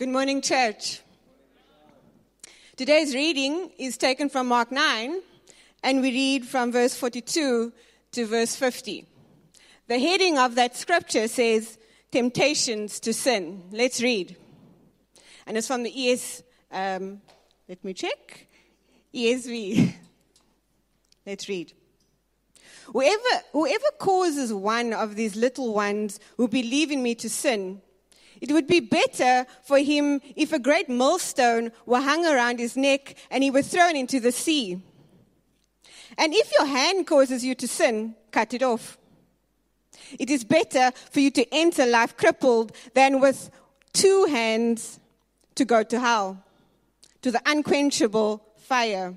Good morning, church. Today's reading is taken from Mark 9, and we read from verse 42 to verse 50. The heading of that scripture says, Temptations to Sin. Let's read. And it's from the ES, um, let me check, ESV. Let's read. Whoever, whoever causes one of these little ones who believe in me to sin, it would be better for him if a great millstone were hung around his neck and he were thrown into the sea. And if your hand causes you to sin, cut it off. It is better for you to enter life crippled than with two hands to go to hell, to the unquenchable fire.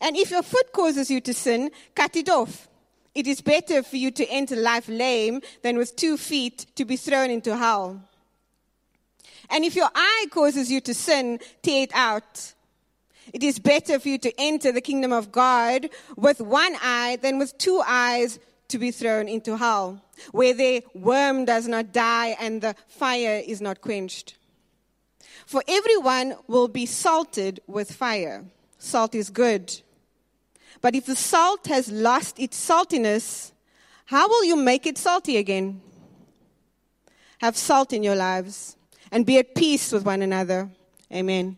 And if your foot causes you to sin, cut it off. It is better for you to enter life lame than with two feet to be thrown into hell. And if your eye causes you to sin, tear it out. It is better for you to enter the kingdom of God with one eye than with two eyes to be thrown into hell, where the worm does not die and the fire is not quenched. For everyone will be salted with fire. Salt is good. But if the salt has lost its saltiness, how will you make it salty again? Have salt in your lives and be at peace with one another. Amen.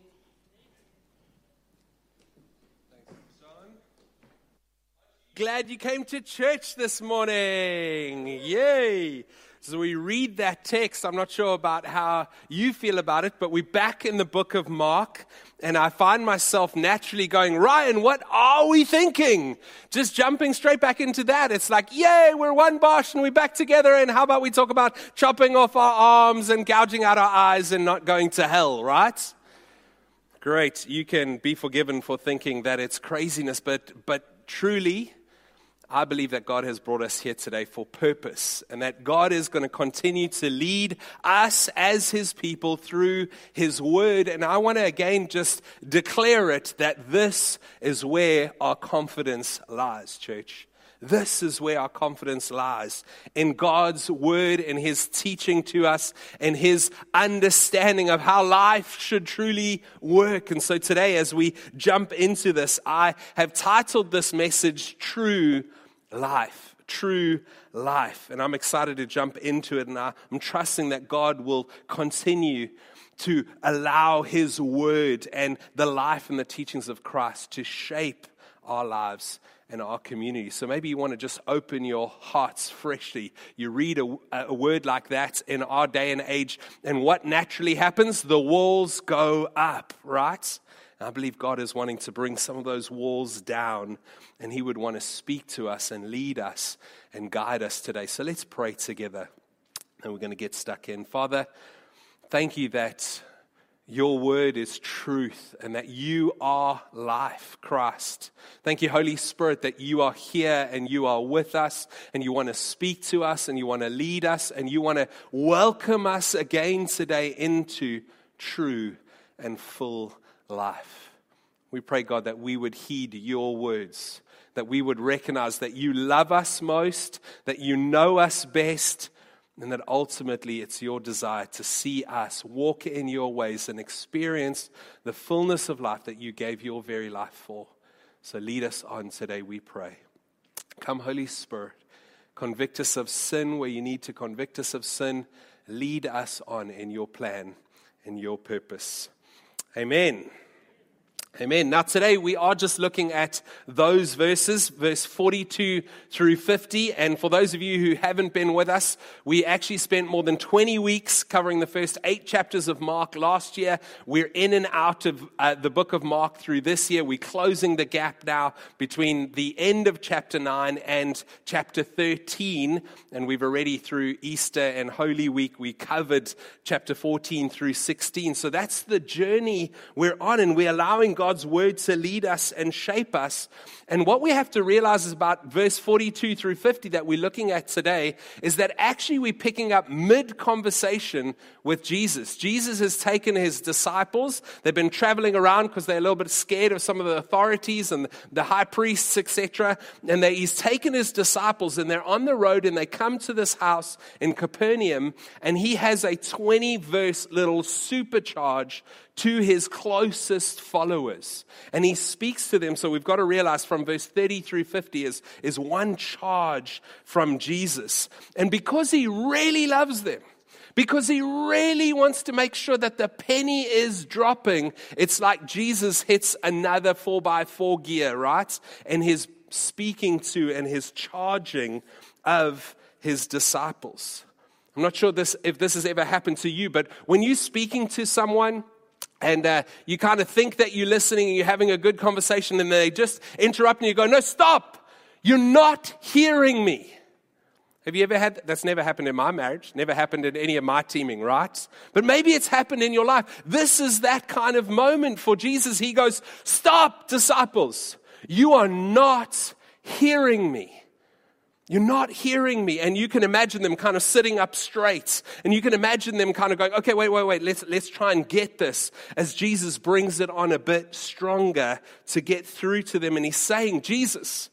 Glad you came to church this morning. Yay. So we read that text. I'm not sure about how you feel about it, but we're back in the book of Mark, and I find myself naturally going, Ryan, what are we thinking? Just jumping straight back into that. It's like, yay, we're one bosh and we're back together, and how about we talk about chopping off our arms and gouging out our eyes and not going to hell, right? Great. You can be forgiven for thinking that it's craziness, but, but truly, I believe that God has brought us here today for purpose and that God is going to continue to lead us as His people through His Word. And I want to again just declare it that this is where our confidence lies, church. This is where our confidence lies in God's word and His teaching to us and His understanding of how life should truly work. And so today, as we jump into this, I have titled this message True life, true life. And I'm excited to jump into it. And I'm trusting that God will continue to allow His word and the life and the teachings of Christ to shape our lives and our community. So maybe you want to just open your hearts freshly. You read a, a, word like that in our day and age, and what naturally happens? The walls go up, right? I believe God is wanting to bring some of those walls down, and He would want to speak to us and lead us and guide us today. So let's pray together, and we're going to get stuck in. Father, thank you that your word is truth and that you are life, Christ. Thank you, Holy Spirit, that you are here and you are with us and you want to speak to us and you want to lead us and you want to welcome us again today into true and full life. We pray, God, that we would heed your words, that we would recognize that you love us most, that you know us best, and that ultimately it's your desire to see us walk in your ways and experience the fullness of life that you gave your very life for. So lead us on today, we pray. Come, Holy Spirit, convict us of sin where you need to convict us of sin. Lead us on in your plan, in your purpose. Amen. Amen. Now, today we are just looking at those verses, verse 42 through 50. And for those of you who haven't been with us, we actually spent more than 20 weeks covering the first eight chapters of Mark last year. We're in and out of uh, the book of Mark through this year. We're closing the gap now between the end of chapter 9 and chapter 13. And we've already through Easter and Holy Week, we covered chapter 14 through 16. So that's the journey we're on, and we're allowing God's word to lead us and shape us. And what we have to realize is about verse 42 through 50 that we're looking at today is that actually we're picking up mid conversation with Jesus. Jesus has taken his disciples. They've been traveling around because they're a little bit scared of some of the authorities and the high priests, etc. And they, he's taken his disciples and they're on the road and they come to this house in Capernaum and he has a 20 verse little supercharge to his closest followers. And he speaks to them. So we've got to realize from verse 30 through 50 is, is one charge from Jesus. And because he really loves them, because he really wants to make sure that the penny is dropping, it's like Jesus hits another 4x4 gear, right? And his speaking to and his charging of his disciples. I'm not sure this, if this has ever happened to you, but when you're speaking to someone, and uh, you kind of think that you're listening and you're having a good conversation, and they just interrupt and you go, No, stop! You're not hearing me. Have you ever had that's never happened in my marriage, never happened in any of my teaming, right? But maybe it's happened in your life. This is that kind of moment for Jesus. He goes, Stop, disciples. You are not hearing me. You're not hearing me. And you can imagine them kind of sitting up straight. And you can imagine them kind of going, okay, wait, wait, wait, let's, let's try and get this as Jesus brings it on a bit stronger to get through to them. And he's saying, Jesus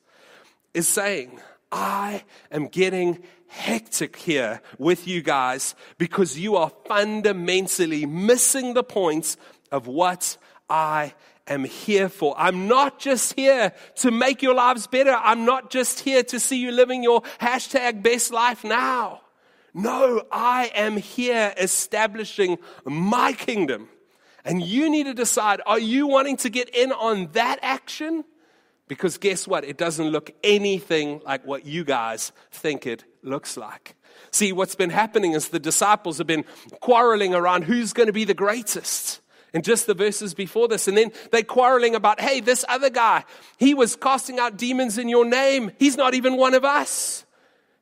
is saying, I am getting hectic here with you guys because you are fundamentally missing the point of what I am here for. I'm not just here to make your lives better. I'm not just here to see you living your hashtag best life now. No, I am here establishing my kingdom. And you need to decide are you wanting to get in on that action? Because guess what? It doesn't look anything like what you guys think it looks like. See, what's been happening is the disciples have been quarreling around who's going to be the greatest in just the verses before this. And then they're quarreling about, hey, this other guy, he was casting out demons in your name. He's not even one of us.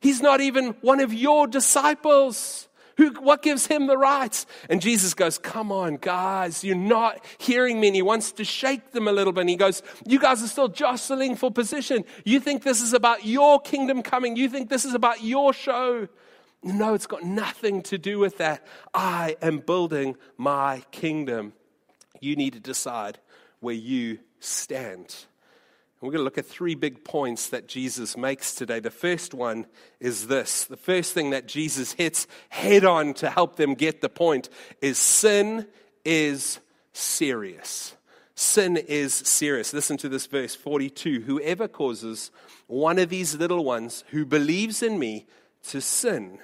He's not even one of your disciples. Who, what gives him the rights? And Jesus goes, Come on, guys, you're not hearing me. And he wants to shake them a little bit. And he goes, You guys are still jostling for position. You think this is about your kingdom coming. You think this is about your show. No, it's got nothing to do with that. I am building my kingdom you need to decide where you stand. And we're going to look at three big points that Jesus makes today. The first one is this the first thing that Jesus hits head on to help them get the point is sin is serious. Sin is serious. Listen to this verse 42. Whoever causes one of these little ones who believes in me to sin,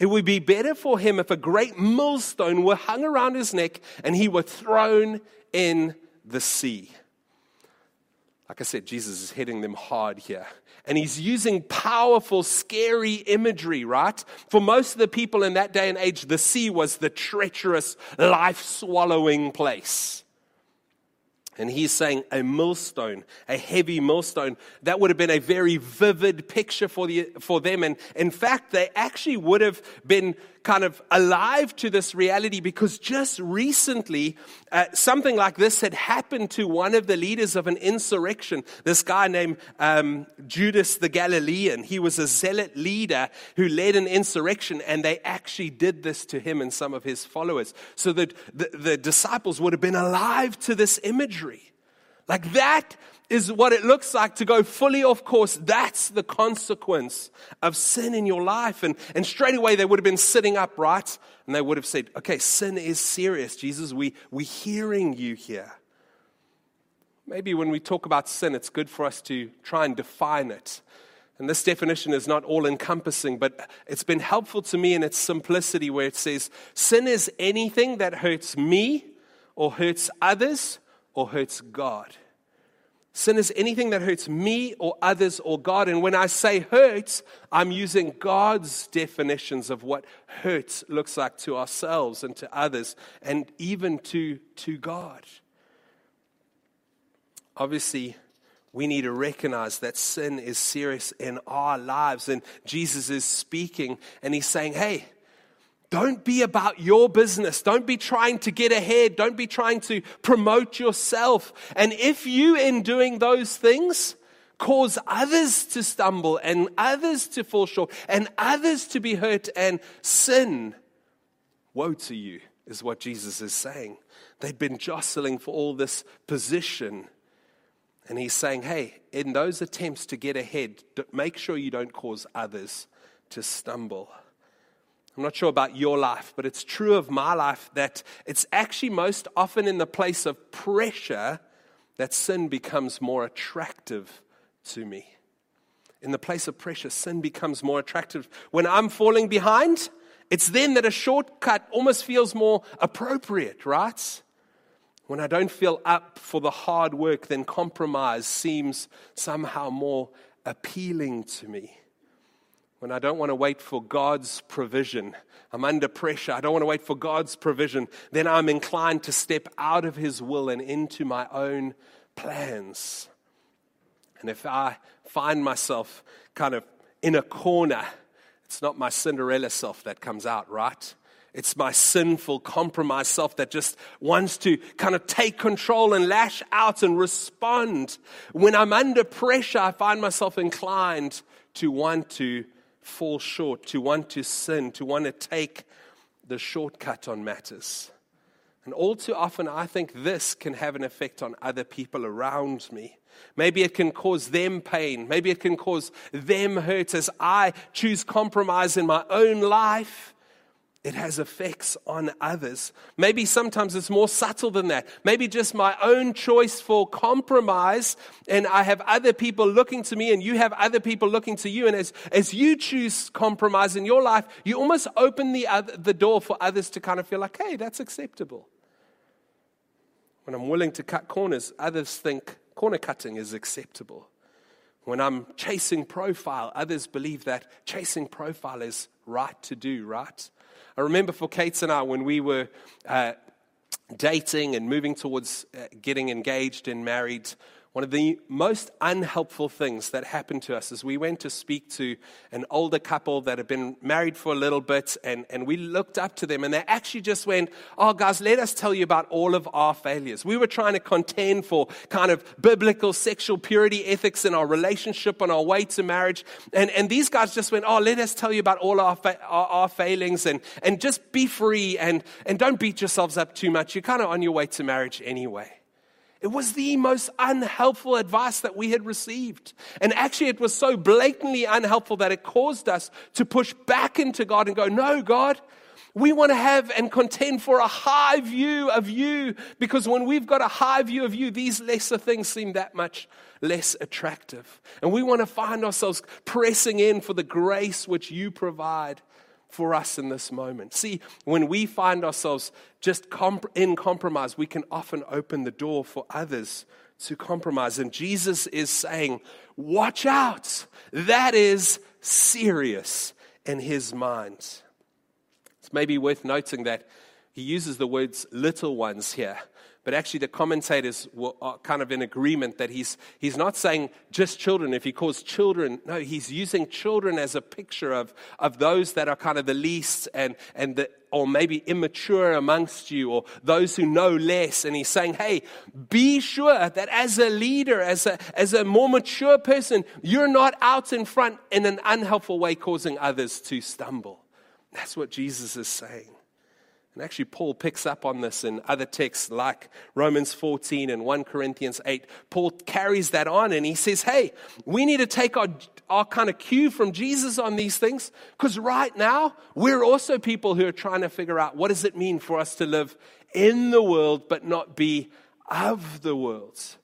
it would be better for him if a great millstone were hung around his neck and he were thrown in the sea. Like I said, Jesus is hitting them hard here. And he's using powerful, scary imagery, right? For most of the people in that day and age, the sea was the treacherous, life swallowing place. And he's saying a millstone, a heavy millstone. That would have been a very vivid picture for, the, for them. And in fact, they actually would have been kind of alive to this reality because just recently uh, something like this had happened to one of the leaders of an insurrection. This guy named um, Judas the Galilean. He was a zealot leader who led an insurrection, and they actually did this to him and some of his followers. So that the, the disciples would have been alive to this imagery. Like that is what it looks like to go fully off course. That's the consequence of sin in your life. And, and straight away they would have been sitting up, right? And they would have said, okay, sin is serious. Jesus, we, we're hearing you here. Maybe when we talk about sin, it's good for us to try and define it. And this definition is not all encompassing, but it's been helpful to me in its simplicity where it says sin is anything that hurts me or hurts others or hurts God. Sin is anything that hurts me or others or God. And when I say hurts, I'm using God's definitions of what hurts looks like to ourselves and to others and even to, to God. Obviously, we need to recognize that sin is serious in our lives. And Jesus is speaking and he's saying, hey, don't be about your business. Don't be trying to get ahead. Don't be trying to promote yourself. And if you, in doing those things, cause others to stumble and others to fall short and others to be hurt and sin, woe to you, is what Jesus is saying. They'd been jostling for all this position. And he's saying, hey, in those attempts to get ahead, make sure you don't cause others to stumble. I'm not sure about your life, but it's true of my life that it's actually most often in the place of pressure that sin becomes more attractive to me. In the place of pressure, sin becomes more attractive. When I'm falling behind, it's then that a shortcut almost feels more appropriate, right? When I don't feel up for the hard work, then compromise seems somehow more appealing to me when I don't want to wait for God's provision, I'm under pressure, I don't want to wait for God's provision, then I'm inclined to step out of His will and into my own plans. And if I find myself kind of in a corner, it's not my Cinderella self that comes out, right? It's my sinful, compromised self that just wants to kind of take control and lash out and respond. When I'm under pressure, I find myself inclined to want to fall short, to want to sin, to want to take the shortcut on matters. And all too often, I think this can have an effect on other people around me. Maybe it can cause them pain. Maybe it can cause them hurt as I choose compromise in my own life it has effects on others. Maybe sometimes it's more subtle than that. Maybe just my own choice for compromise, and I have other people looking to me, and you have other people looking to you. And as, as you choose compromise in your life, you almost open the, other, the door for others to kind of feel like, hey, that's acceptable. When I'm willing to cut corners, others think corner cutting is acceptable. When I'm chasing profile, others believe that chasing profile is right to do, right? I remember for Kate and I, when we were uh, dating and moving towards uh, getting engaged and married, one of the most unhelpful things that happened to us is we went to speak to an older couple that had been married for a little bit, and, and we looked up to them, and they actually just went, Oh, guys, let us tell you about all of our failures. We were trying to contend for kind of biblical sexual purity ethics in our relationship on our way to marriage. And, and these guys just went, Oh, let us tell you about all our, fa- our, our failings and, and just be free and, and don't beat yourselves up too much. You're kind of on your way to marriage anyway. It was the most unhelpful advice that we had received. And actually, it was so blatantly unhelpful that it caused us to push back into God and go, No, God, we want to have and contend for a high view of you because when we've got a high view of you, these lesser things seem that much less attractive. And we want to find ourselves pressing in for the grace which you provide for us in this moment. See, when we find ourselves just comp- in compromise, we can often open the door for others to compromise. And Jesus is saying, Watch out. That is serious in his mind. It's maybe worth noting that he uses the words little ones here. But actually, the commentators were, uh, kind of in agreement that he's, he's not saying just children. If he calls children, no, he's using children as a picture of, of those that are kind of the least and, and the, or maybe immature amongst you or those who know less. And he's saying, hey, be sure that as a leader, as a, as a more mature person, you're not out in front in an unhelpful way causing others to stumble. That's what Jesus is saying. And actually, Paul picks up on this in other texts like Romans 14 and 1 Corinthians 8. Paul carries that on and he says, hey, we need to take our, our kind of cue from Jesus on these things because right now we're also people who are trying to figure out what does it mean for us to live in the world but not be of the world.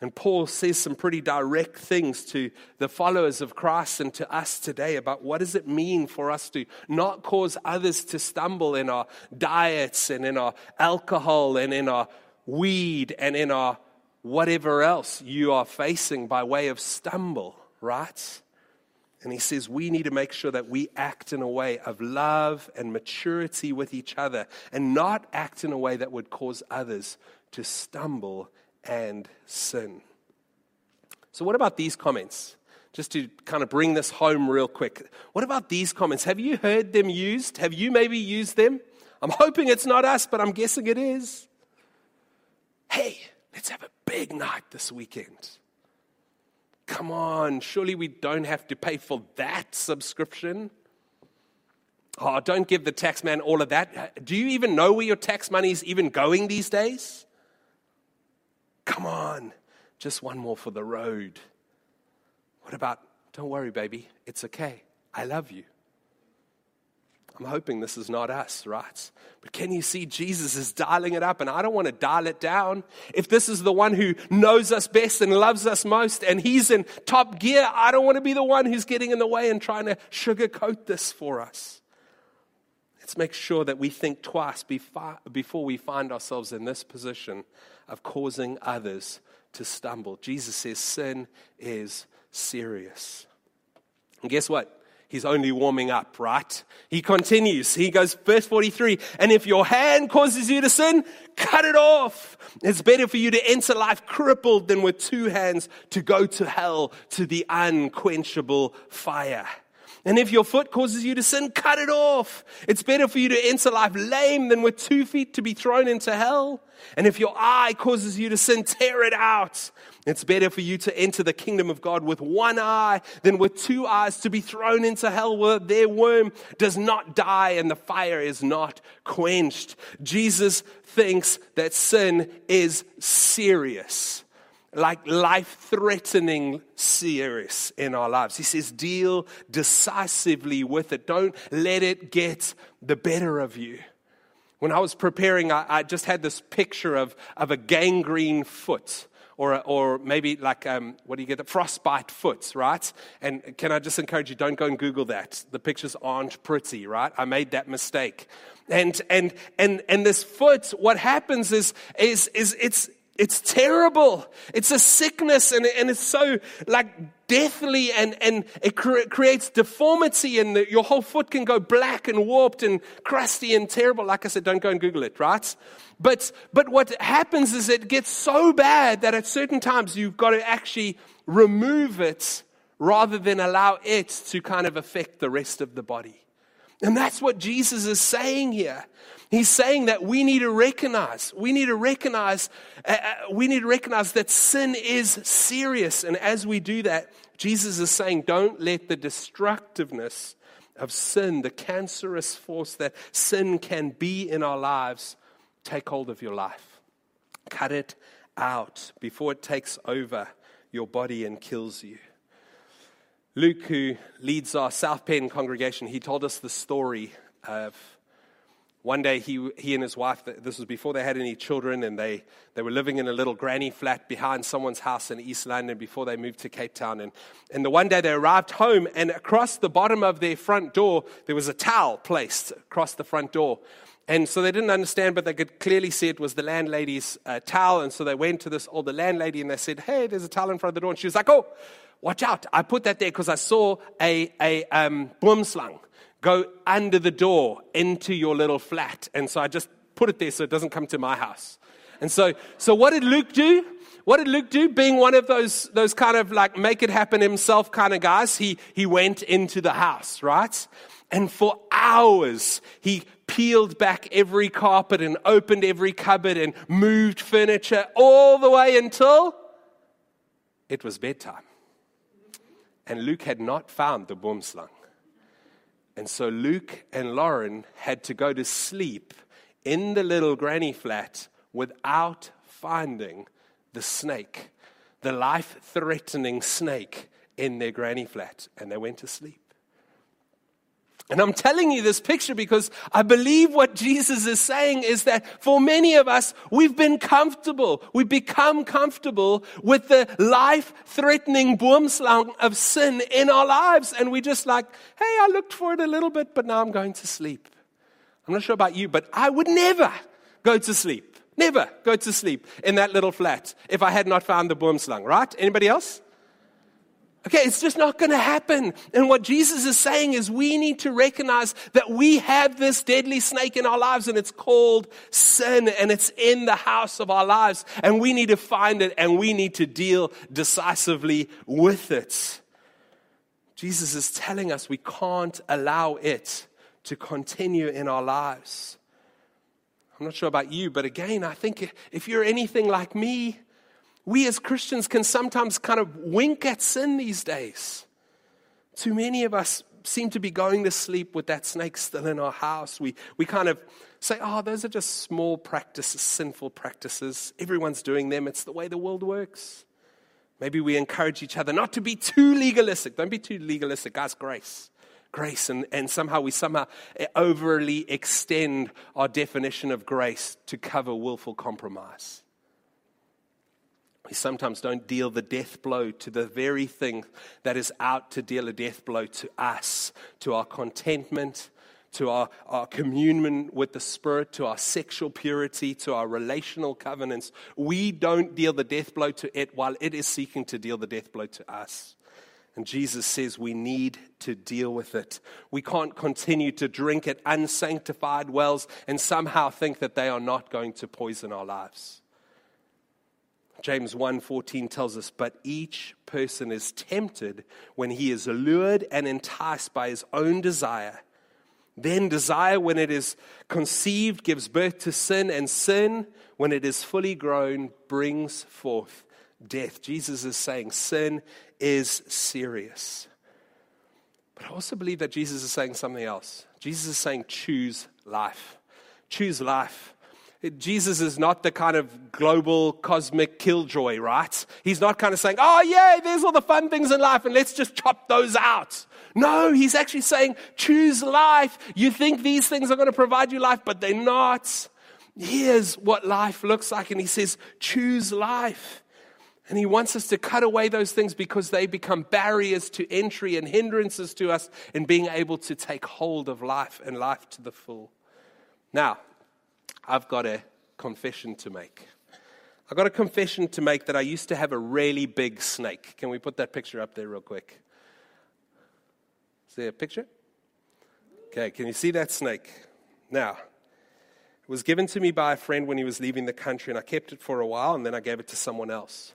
And Paul says some pretty direct things to the followers of Christ and to us today about what does it mean for us to not cause others to stumble in our diets and in our alcohol and in our weed and in our whatever else you are facing by way of stumble, right? And he says we need to make sure that we act in a way of love and maturity with each other and not act in a way that would cause others to stumble and sin. So, what about these comments? just to kind of bring this home real quick. What about these comments? Have you heard them used? Have you maybe used them? I'm hoping it's not us, but I'm guessing it is. Hey, let's have a big night this weekend. Come on, surely we don't have to pay for that subscription. Oh, don't give the tax man all of that. Do you even know where your tax money is even going these days? Come on, just one more for the road. What about, don't worry, baby, it's okay. I love you. I'm hoping this is not us, right? But can you see Jesus is dialing it up, and I don't want to dial it down. If this is the one who knows us best and loves us most, and he's in top gear, I don't want to be the one who's getting in the way and trying to sugarcoat this for us. Let's make sure that we think twice before we find ourselves in this position of causing others to stumble. Jesus says sin is serious. And guess what? He's only warming up, right? He continues. He goes, verse 43, and if your hand causes you to sin, cut it off. It's better for you to enter life crippled than with two hands to go to hell, to the unquenchable fire. And if your foot causes you to sin, cut it off. It's better for you to enter life lame than with two feet to be thrown into hell. And if your eye causes you to sin, tear it out. It's better for you to enter the kingdom of God with one eye than with two eyes to be thrown into hell where their worm does not die and the fire is not quenched. Jesus thinks that sin is serious like life threatening serious in our lives. He says, deal decisively with it. Don't let it get the better of you. When I was preparing, I, I just had this picture of, of a gangrene foot. Or, or maybe like, um, what do you get? The frostbite foot, right? And can I just encourage you, don't go and Google that. The pictures aren't pretty, right? I made that mistake. And, and, and, and this foot, what happens is, is, is it's, it's terrible. It's a sickness and, and it's so like deathly and, and it cre- creates deformity and the, your whole foot can go black and warped and crusty and terrible. Like I said, don't go and Google it, right? But, but what happens is it gets so bad that at certain times you've got to actually remove it rather than allow it to kind of affect the rest of the body. And that's what Jesus is saying here. He's saying that we need to recognize, we need to recognize, uh, uh, we need to recognize that sin is serious. And as we do that, Jesus is saying, don't let the destructiveness of sin, the cancerous force that sin can be in our lives, take hold of your life. Cut it out before it takes over your body and kills you. Luke, who leads our South Penn congregation, he told us the story of one day he, he and his wife, this was before they had any children, and they, they were living in a little granny flat behind someone's house in East London before they moved to Cape Town. And, and the one day they arrived home, and across the bottom of their front door, there was a towel placed across the front door. And so they didn't understand, but they could clearly see it was the landlady's uh, towel. And so they went to this older landlady and they said, Hey, there's a towel in front of the door. And she was like, Oh, watch out. I put that there because I saw a, a um, boomslang go under the door into your little flat. And so I just put it there so it doesn't come to my house. And so, so what did Luke do? What did Luke do? Being one of those, those kind of like make it happen himself kind of guys, he, he went into the house, right? And for hours, he peeled back every carpet and opened every cupboard and moved furniture all the way until it was bedtime. And Luke had not found the boomslang. And so Luke and Lauren had to go to sleep in the little granny flat without finding the snake, the life threatening snake in their granny flat. And they went to sleep. And I'm telling you this picture because I believe what Jesus is saying is that for many of us, we've been comfortable. We've become comfortable with the life threatening boomslang of sin in our lives. And we just like, hey, I looked for it a little bit, but now I'm going to sleep. I'm not sure about you, but I would never go to sleep. Never go to sleep in that little flat if I had not found the boomslang, right? Anybody else? Okay, it's just not going to happen. And what Jesus is saying is we need to recognize that we have this deadly snake in our lives and it's called sin and it's in the house of our lives and we need to find it and we need to deal decisively with it. Jesus is telling us we can't allow it to continue in our lives. I'm not sure about you, but again, I think if you're anything like me, we as Christians can sometimes kind of wink at sin these days. Too many of us seem to be going to sleep with that snake still in our house. We, we kind of say, oh, those are just small practices, sinful practices. Everyone's doing them. It's the way the world works. Maybe we encourage each other not to be too legalistic. Don't be too legalistic. God's grace. Grace. And, and somehow we somehow eh, overly extend our definition of grace to cover willful compromise. We sometimes don't deal the death blow to the very thing that is out to deal a death blow to us, to our contentment, to our, our communion with the Spirit, to our sexual purity, to our relational covenants. We don't deal the death blow to it while it is seeking to deal the death blow to us. And Jesus says we need to deal with it. We can't continue to drink at unsanctified wells and somehow think that they are not going to poison our lives. James 1:14 tells us, "But each person is tempted when he is lured and enticed by his own desire." Then desire, when it is conceived, gives birth to sin, and sin, when it is fully grown, brings forth death. Jesus is saying sin is serious. But I also believe that Jesus is saying something else. Jesus is saying, choose life. Choose life. Jesus is not the kind of global cosmic killjoy, right? He's not kind of saying, oh, yeah, there's all the fun things in life and let's just chop those out. No, he's actually saying, choose life. You think these things are going to provide you life, but they're not. Here's what life looks like. And he says, choose life. And he wants us to cut away those things because they become barriers to entry and hindrances to us in being able to take hold of life and life to the full. Now, I've got a confession to make. I've got a confession to make that I used to have a really big snake. Can we put that picture up there real quick? Is there a picture? Okay, can you see that snake? Now, it was given to me by a friend when he was leaving the country, and I kept it for a while, and then I gave it to someone else.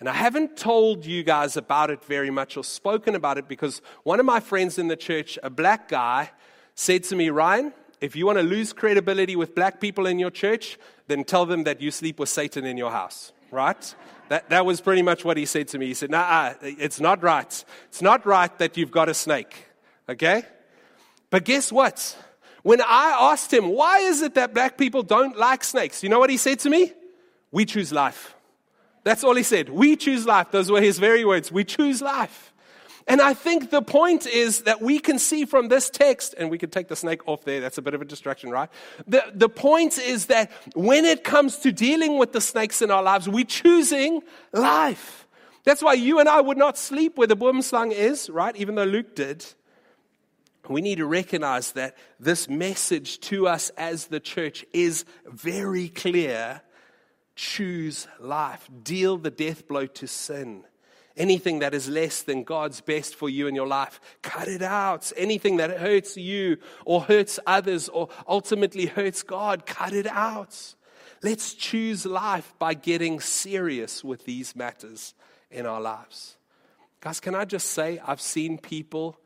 And I haven't told you guys about it very much or spoken about it because one of my friends in the church, a black guy, said to me, Ryan, if you want to lose credibility with black people in your church, then tell them that you sleep with Satan in your house, right? That, that was pretty much what he said to me. He said, Nah, it's not right. It's not right that you've got a snake. Okay? But guess what? When I asked him, Why is it that black people don't like snakes? You know what he said to me? We choose life. That's all he said. We choose life. Those were his very words. We choose life. And I think the point is that we can see from this text, and we can take the snake off there, that's a bit of a distraction, right? The, the point is that when it comes to dealing with the snakes in our lives, we're choosing life. That's why you and I would not sleep where the boomslang is, right? Even though Luke did. We need to recognize that this message to us as the church is very clear. Choose life, deal the death blow to sin. Anything that is less than God's best for you in your life, cut it out. Anything that hurts you or hurts others or ultimately hurts God, cut it out. Let's choose life by getting serious with these matters in our lives. Guys, can I just say, I've seen people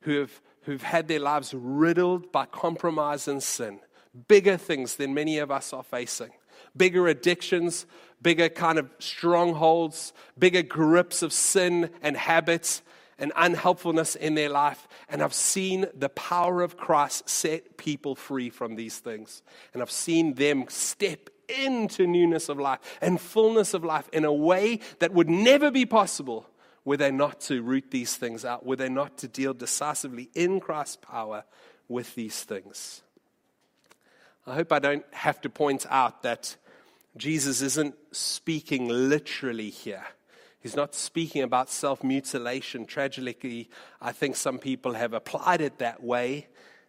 who have who've had their lives riddled by compromise and sin, bigger things than many of us are facing bigger addictions, bigger kind of strongholds, bigger grips of sin and habits and unhelpfulness in their life. And I've seen the power of Christ set people free from these things. And I've seen them step into newness of life and fullness of life in a way that would never be possible were they not to root these things out, were they not to deal decisively in Christ's power with these things. I hope I don't have to point out that Jesus isn't speaking literally here. He's not speaking about self mutilation. Tragically, I think some people have applied it that way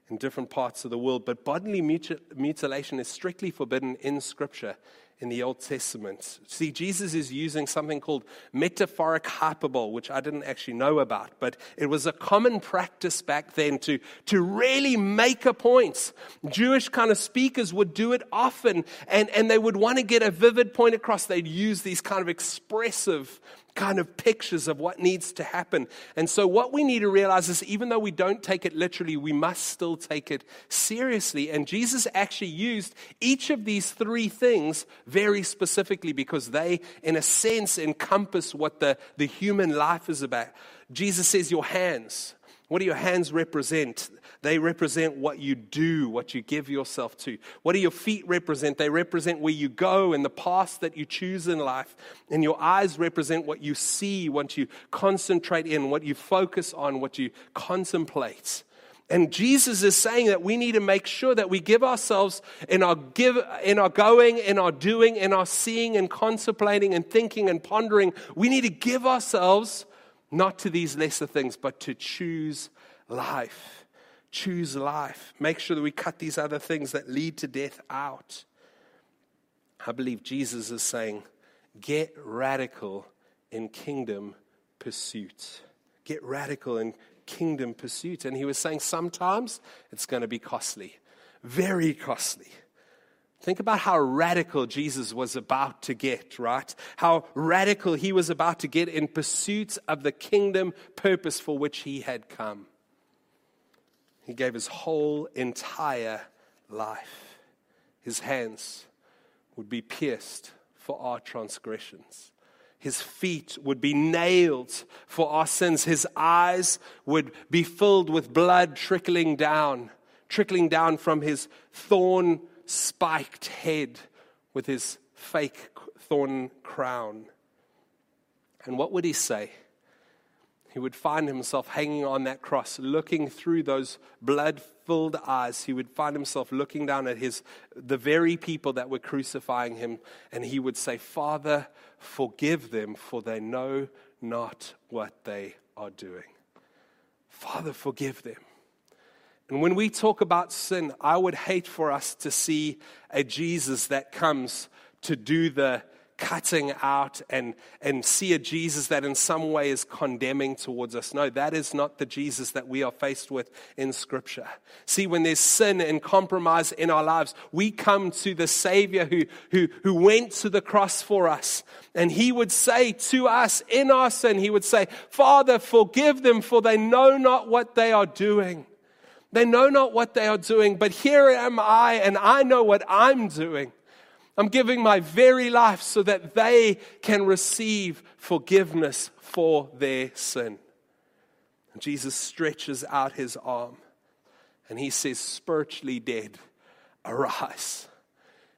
in different parts of the world. But bodily mutilation is strictly forbidden in Scripture. In the Old Testament. See, Jesus is using something called metaphoric hyperbole, which I didn't actually know about, but it was a common practice back then to, to really make a point. Jewish kind of speakers would do it often, and, and they would want to get a vivid point across. They'd use these kind of expressive kind of pictures of what needs to happen. And so, what we need to realize is even though we don't take it literally, we must still take it seriously. And Jesus actually used each of these three things very specifically because they, in a sense, encompass what the, the human life is about. Jesus says, Your hands. What do your hands represent? They represent what you do, what you give yourself to. What do your feet represent? They represent where you go and the path that you choose in life. And your eyes represent what you see, what you concentrate in, what you focus on, what you contemplate. And Jesus is saying that we need to make sure that we give ourselves in our give in our going, in our doing, in our seeing and contemplating and thinking and pondering. We need to give ourselves not to these lesser things, but to choose life choose life. Make sure that we cut these other things that lead to death out. I believe Jesus is saying, get radical in kingdom pursuit. Get radical in kingdom pursuit. And he was saying sometimes it's going to be costly, very costly. Think about how radical Jesus was about to get, right? How radical he was about to get in pursuit of the kingdom purpose for which he had come. He gave his whole entire life. His hands would be pierced for our transgressions. His feet would be nailed for our sins. His eyes would be filled with blood trickling down, trickling down from his thorn spiked head with his fake thorn crown. And what would he say? He would find himself hanging on that cross, looking through those blood filled eyes. He would find himself looking down at his, the very people that were crucifying him, and he would say, Father, forgive them, for they know not what they are doing. Father, forgive them. And when we talk about sin, I would hate for us to see a Jesus that comes to do the cutting out and, and see a Jesus that in some way is condemning towards us. No, that is not the Jesus that we are faced with in Scripture. See, when there's sin and compromise in our lives, we come to the Savior who, who, who went to the cross for us. And He would say to us in our sin, He would say, Father, forgive them, for they know not what they are doing. They know not what they are doing, but here am I, and I know what I'm doing. I'm giving my very life so that they can receive forgiveness for their sin. And Jesus stretches out his arm and he says, Spiritually dead, arise.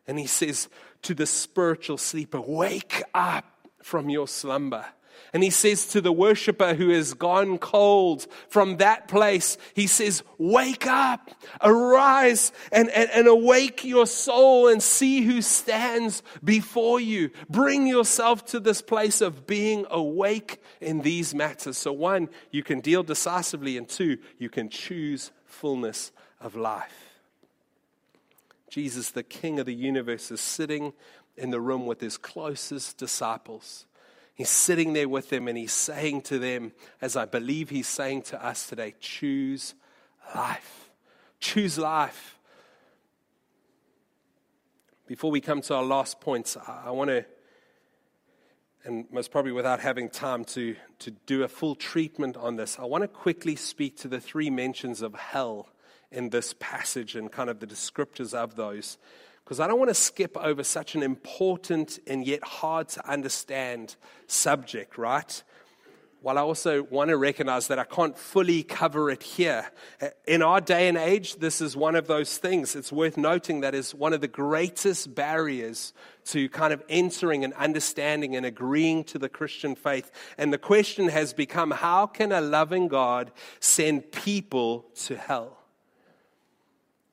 And he says to the spiritual sleeper, Wake up from your slumber. And he says to the worshiper who has gone cold from that place, he says, Wake up, arise, and, and, and awake your soul and see who stands before you. Bring yourself to this place of being awake in these matters. So, one, you can deal decisively, and two, you can choose fullness of life. Jesus, the King of the universe, is sitting in the room with his closest disciples. He's sitting there with them and he's saying to them, as I believe he's saying to us today, choose life. Choose life. Before we come to our last points, I want to, and most probably without having time to, to do a full treatment on this, I want to quickly speak to the three mentions of hell in this passage and kind of the descriptors of those because I don't want to skip over such an important and yet hard to understand subject, right? While I also want to recognize that I can't fully cover it here. In our day and age, this is one of those things. It's worth noting that is one of the greatest barriers to kind of entering and understanding and agreeing to the Christian faith. And the question has become how can a loving God send people to hell?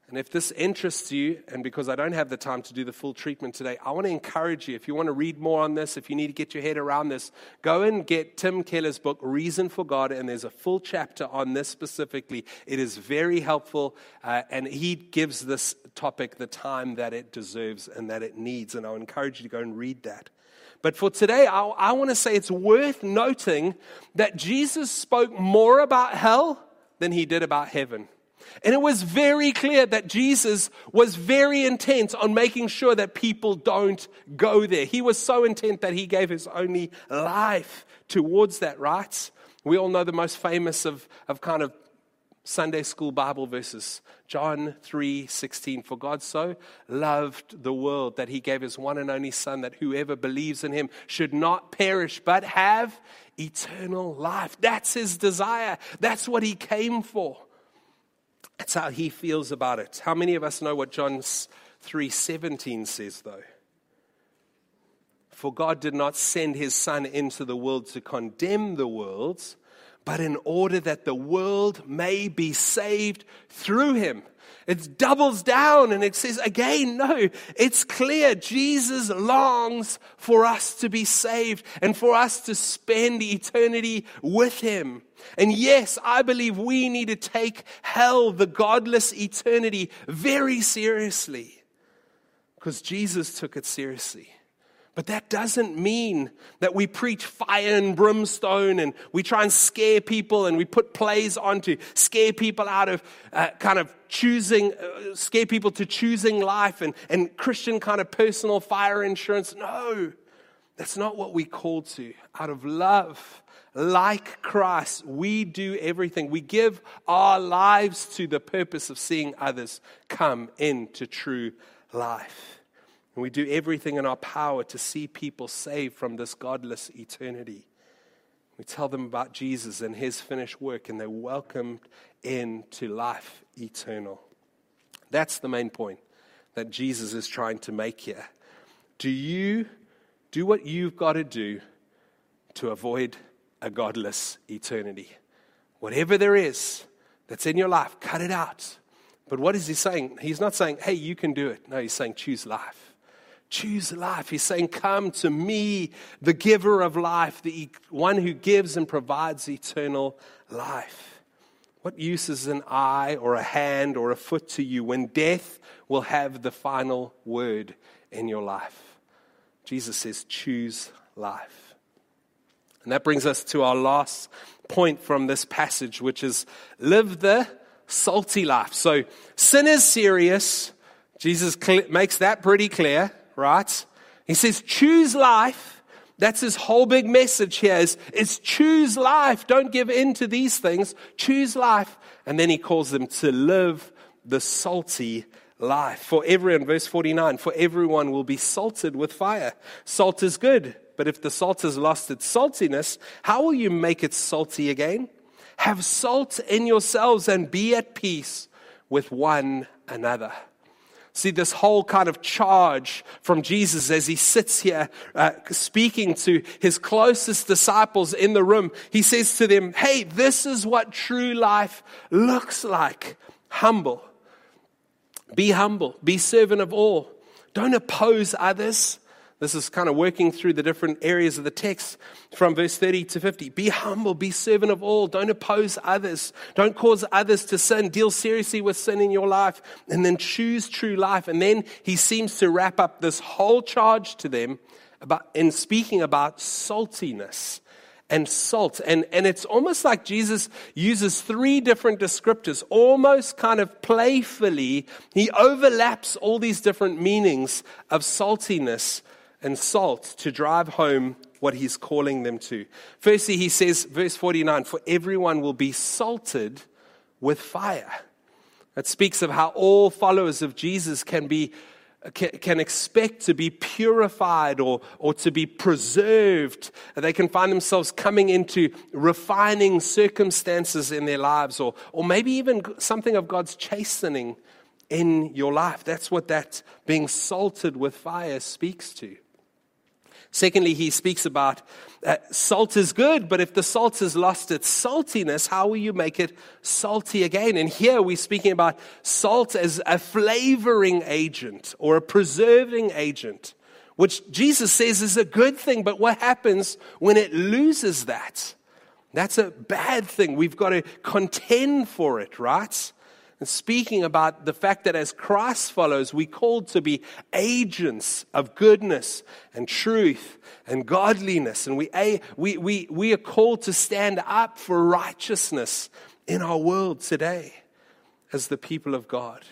And if this interests you, and because I don't have the time to do the full treatment today, I want to encourage you. If you want to read more on this, if you need to get your head around this, go and get Tim Keller's book, Reason for God, and there's a full chapter on this specifically. It is very helpful, uh, and he gives this topic the time that it deserves and that it needs. And I'll encourage you to go and read that. But for today, I, I want to say it's worth noting that Jesus spoke more about hell than he did about heaven. And it was very clear that Jesus was very intent on making sure that people don't go there. He was so intent that he gave his only life towards that, right? We all know the most famous of, of kind of Sunday school Bible verses. John 3 16. For God so loved the world that he gave his one and only Son, that whoever believes in him should not perish, but have eternal life. That's his desire. That's what he came for. That's how he feels about it. How many of us know what John 3:17 says though? For God did not send his son into the world to condemn the world, but in order that the world may be saved through him. It doubles down and it says again, no, it's clear. Jesus longs for us to be saved and for us to spend eternity with him. And yes, I believe we need to take hell, the godless eternity, very seriously because Jesus took it seriously. But that doesn't mean that we preach fire and brimstone and we try and scare people and we put plays on to scare people out of uh, kind of choosing, uh, scare people to choosing life and, and Christian kind of personal fire insurance. No, that's not what we call to. Out of love, like Christ, we do everything. We give our lives to the purpose of seeing others come into true life. And we do everything in our power to see people saved from this godless eternity. We tell them about Jesus and his finished work, and they're welcomed into life eternal. That's the main point that Jesus is trying to make here. Do you do what you've got to do to avoid a godless eternity? Whatever there is that's in your life, cut it out. But what is he saying? He's not saying, hey, you can do it. No, he's saying, choose life. Choose life. He's saying, Come to me, the giver of life, the one who gives and provides eternal life. What use is an eye or a hand or a foot to you when death will have the final word in your life? Jesus says, Choose life. And that brings us to our last point from this passage, which is live the salty life. So sin is serious. Jesus makes that pretty clear right? He says, choose life. That's his whole big message here is, is choose life. Don't give in to these things. Choose life. And then he calls them to live the salty life. For everyone, verse 49, for everyone will be salted with fire. Salt is good, but if the salt has lost its saltiness, how will you make it salty again? Have salt in yourselves and be at peace with one another. See, this whole kind of charge from Jesus as he sits here uh, speaking to his closest disciples in the room. He says to them, Hey, this is what true life looks like. Humble. Be humble. Be servant of all. Don't oppose others. This is kind of working through the different areas of the text from verse 30 to 50. Be humble, be servant of all. Don't oppose others. Don't cause others to sin. Deal seriously with sin in your life and then choose true life. And then he seems to wrap up this whole charge to them about, in speaking about saltiness and salt. And, and it's almost like Jesus uses three different descriptors, almost kind of playfully. He overlaps all these different meanings of saltiness and salt to drive home what he's calling them to. Firstly, he says, verse 49, for everyone will be salted with fire. That speaks of how all followers of Jesus can be can expect to be purified or, or to be preserved. They can find themselves coming into refining circumstances in their lives, or, or maybe even something of God's chastening in your life. That's what that being salted with fire speaks to. Secondly, he speaks about uh, salt is good, but if the salt has lost its saltiness, how will you make it salty again? And here we're speaking about salt as a flavoring agent or a preserving agent, which Jesus says is a good thing. But what happens when it loses that? That's a bad thing. We've got to contend for it, right? And speaking about the fact that as Christ follows, we called to be agents of goodness and truth and godliness. And we, we, we, we are called to stand up for righteousness in our world today as the people of God.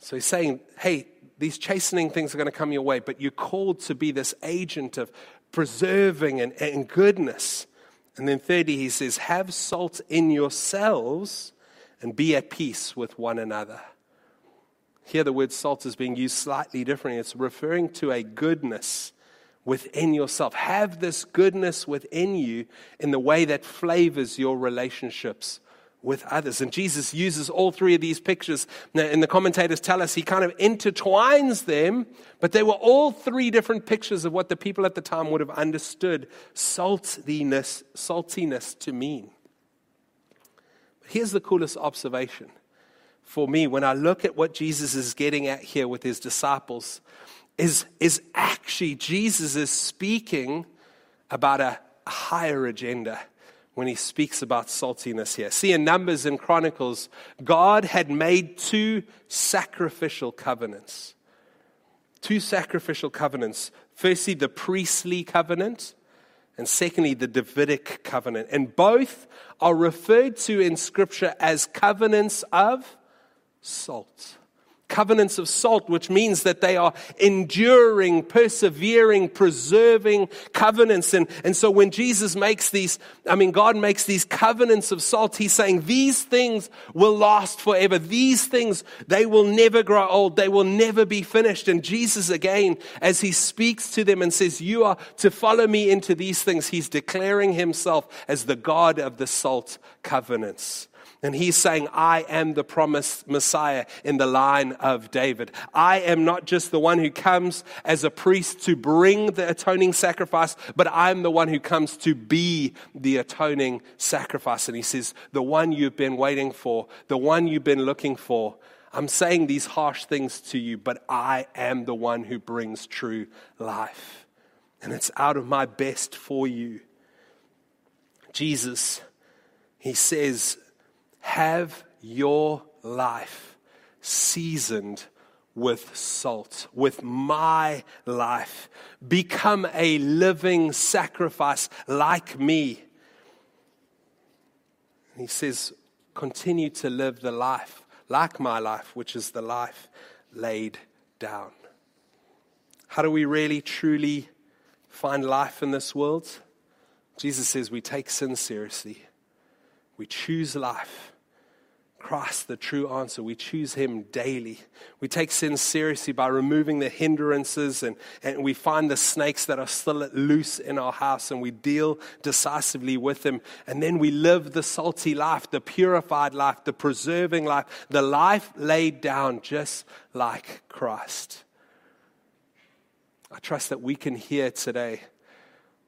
So he's saying, hey, these chastening things are going to come your way, but you're called to be this agent of preserving and, and goodness. And then, thirdly, he says, have salt in yourselves and be at peace with one another. Here, the word salt is being used slightly differently. It's referring to a goodness within yourself. Have this goodness within you in the way that flavors your relationships with others. And Jesus uses all three of these pictures. And the commentators tell us he kind of intertwines them, but they were all three different pictures of what the people at the time would have understood saltiness, saltiness to mean. Here's the coolest observation for me when I look at what Jesus is getting at here with his disciples is, is actually Jesus is speaking about a higher agenda when he speaks about saltiness here. See, in Numbers and Chronicles, God had made two sacrificial covenants. Two sacrificial covenants. Firstly, the priestly covenant, and secondly, the Davidic covenant. And both are referred to in Scripture as covenants of salt covenants of salt, which means that they are enduring, persevering, preserving covenants. And, and so when Jesus makes these, I mean, God makes these covenants of salt, he's saying these things will last forever. These things, they will never grow old. They will never be finished. And Jesus, again, as he speaks to them and says, You are to follow me into these things, he's declaring himself as the God of the salt covenants. And he's saying, I am the promised Messiah in the line of David. I am not just the one who comes as a priest to bring the atoning sacrifice, but I'm the one who comes to be the atoning sacrifice. And he says, The one you've been waiting for, the one you've been looking for. I'm saying these harsh things to you, but I am the one who brings true life. And it's out of my best for you. Jesus, he says, have your life seasoned with salt, with my life. Become a living sacrifice like me. He says, continue to live the life like my life, which is the life laid down. How do we really, truly find life in this world? Jesus says we take sin seriously, we choose life Christ, the true answer. We choose Him daily. We take sin seriously by removing the hindrances and, and we find the snakes that are still loose in our house and we deal decisively with them. And then we live the salty life, the purified life, the preserving life, the life laid down just like Christ. I trust that we can hear today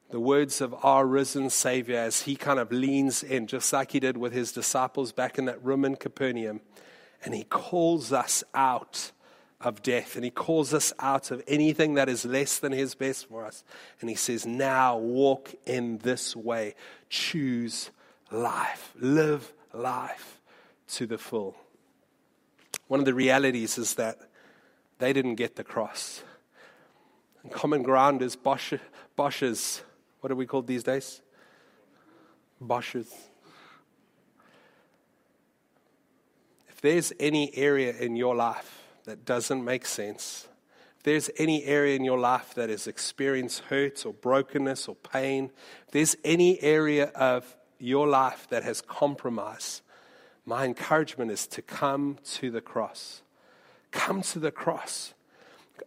the words of our risen Savior as he kind of leans in, just like he did with his disciples back in that room in Capernaum, and he calls us out of death and he calls us out of anything that is less than his best for us. And he says, Now walk in this way, choose life, live life to the full. One of the realities is that they didn't get the cross. And common ground is Bosch, Bosch's what are we called these days? Bosches. If there's any area in your life that doesn't make sense, if there's any area in your life that has experienced hurt or brokenness or pain, if there's any area of your life that has compromise, my encouragement is to come to the cross. Come to the cross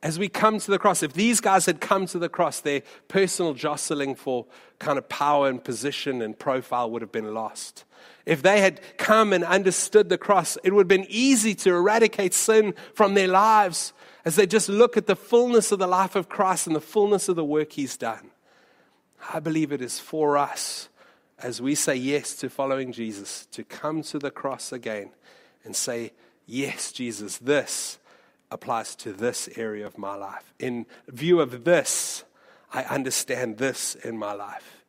as we come to the cross, if these guys had come to the cross, their personal jostling for kind of power and position and profile would have been lost. If they had come and understood the cross, it would have been easy to eradicate sin from their lives as they just look at the fullness of the life of Christ and the fullness of the work he's done. I believe it is for us as we say yes to following Jesus to come to the cross again and say, Yes, Jesus, this applies to this area of my life. In view of this, I understand this in my life.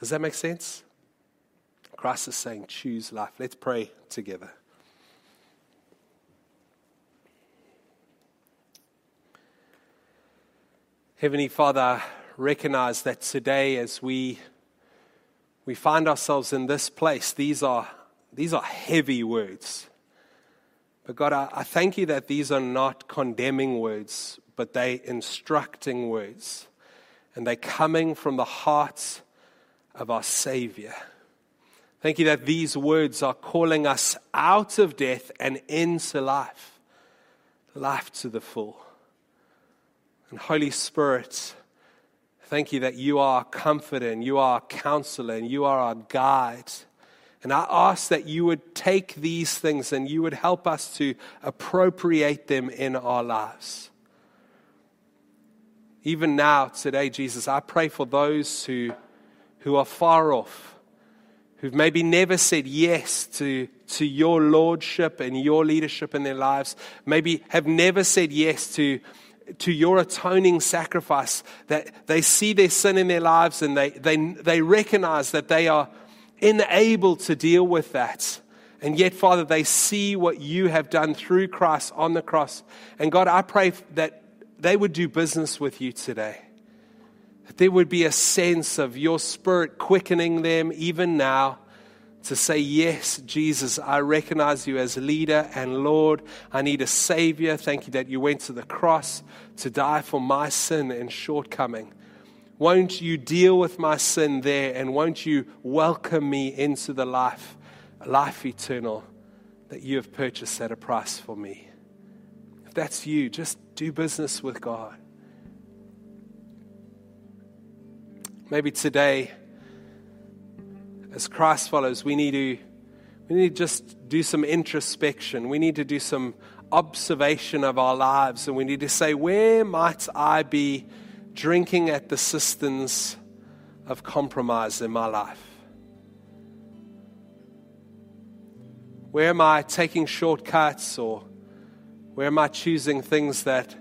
Does that make sense? Christ is saying, choose life. Let's pray together. Heavenly Father, recognize that today as we we find ourselves in this place, these are these are heavy words. But God, I, I thank you that these are not condemning words, but they instructing words. And they're coming from the hearts of our Savior. Thank you that these words are calling us out of death and into life, life to the full. And Holy Spirit, thank you that you are comforter and you are counselor and you are our guide. And I ask that you would take these things and you would help us to appropriate them in our lives. Even now, today, Jesus, I pray for those who, who are far off, who've maybe never said yes to, to your lordship and your leadership in their lives, maybe have never said yes to to your atoning sacrifice, that they see their sin in their lives and they, they, they recognize that they are unable to deal with that. And yet, Father, they see what you have done through Christ on the cross. And God, I pray that they would do business with you today. That there would be a sense of your spirit quickening them even now to say, Yes, Jesus, I recognize you as leader and Lord. I need a Savior. Thank you that you went to the cross to die for my sin and shortcoming. Won't you deal with my sin there and won't you welcome me into the life, life eternal that you have purchased at a price for me? If that's you, just do business with God. Maybe today as Christ follows, we need to we need to just do some introspection. We need to do some observation of our lives, and we need to say, where might I be drinking at the cisterns of compromise in my life? Where am I taking shortcuts, or where am I choosing things that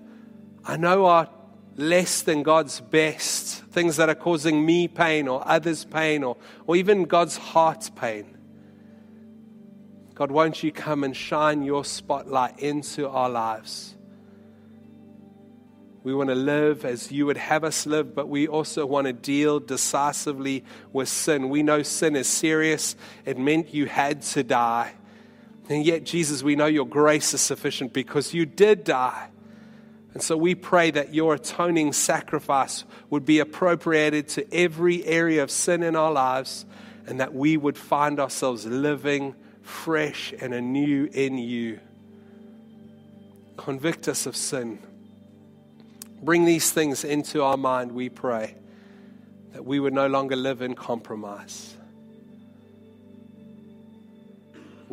I know are less than God's best, things that are causing me pain or others pain or, or even God's heart's pain. God, won't you come and shine your spotlight into our lives? We want to live as you would have us live, but we also want to deal decisively with sin. We know sin is serious, it meant you had to die. And yet, Jesus, we know your grace is sufficient because you did die. And so we pray that your atoning sacrifice would be appropriated to every area of sin in our lives and that we would find ourselves living fresh and anew in you. Convict us of sin. Bring these things into our mind, we pray, that we would no longer live in compromise.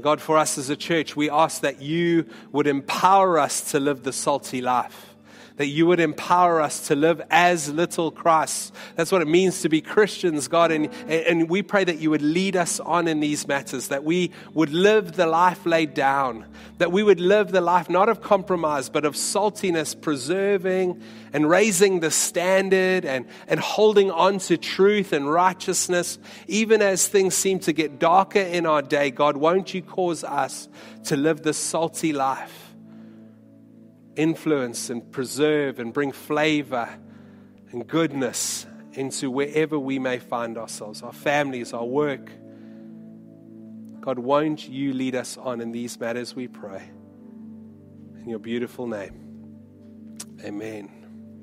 God, for us as a church, we ask that you would empower us to live the salty life that you would empower us to live as little Christ. That's what it means to be Christians, God. And, and we pray that you would lead us on in these matters, that we would live the life laid down, that we would live the life not of compromise, but of saltiness, preserving and raising the standard and, and holding on to truth and righteousness. Even as things seem to get darker in our day, God, won't you cause us to live the salty life? Influence and preserve and bring flavor and goodness into wherever we may find ourselves, our families, our work. God, won't you lead us on in these matters, we pray. In your beautiful name. Amen.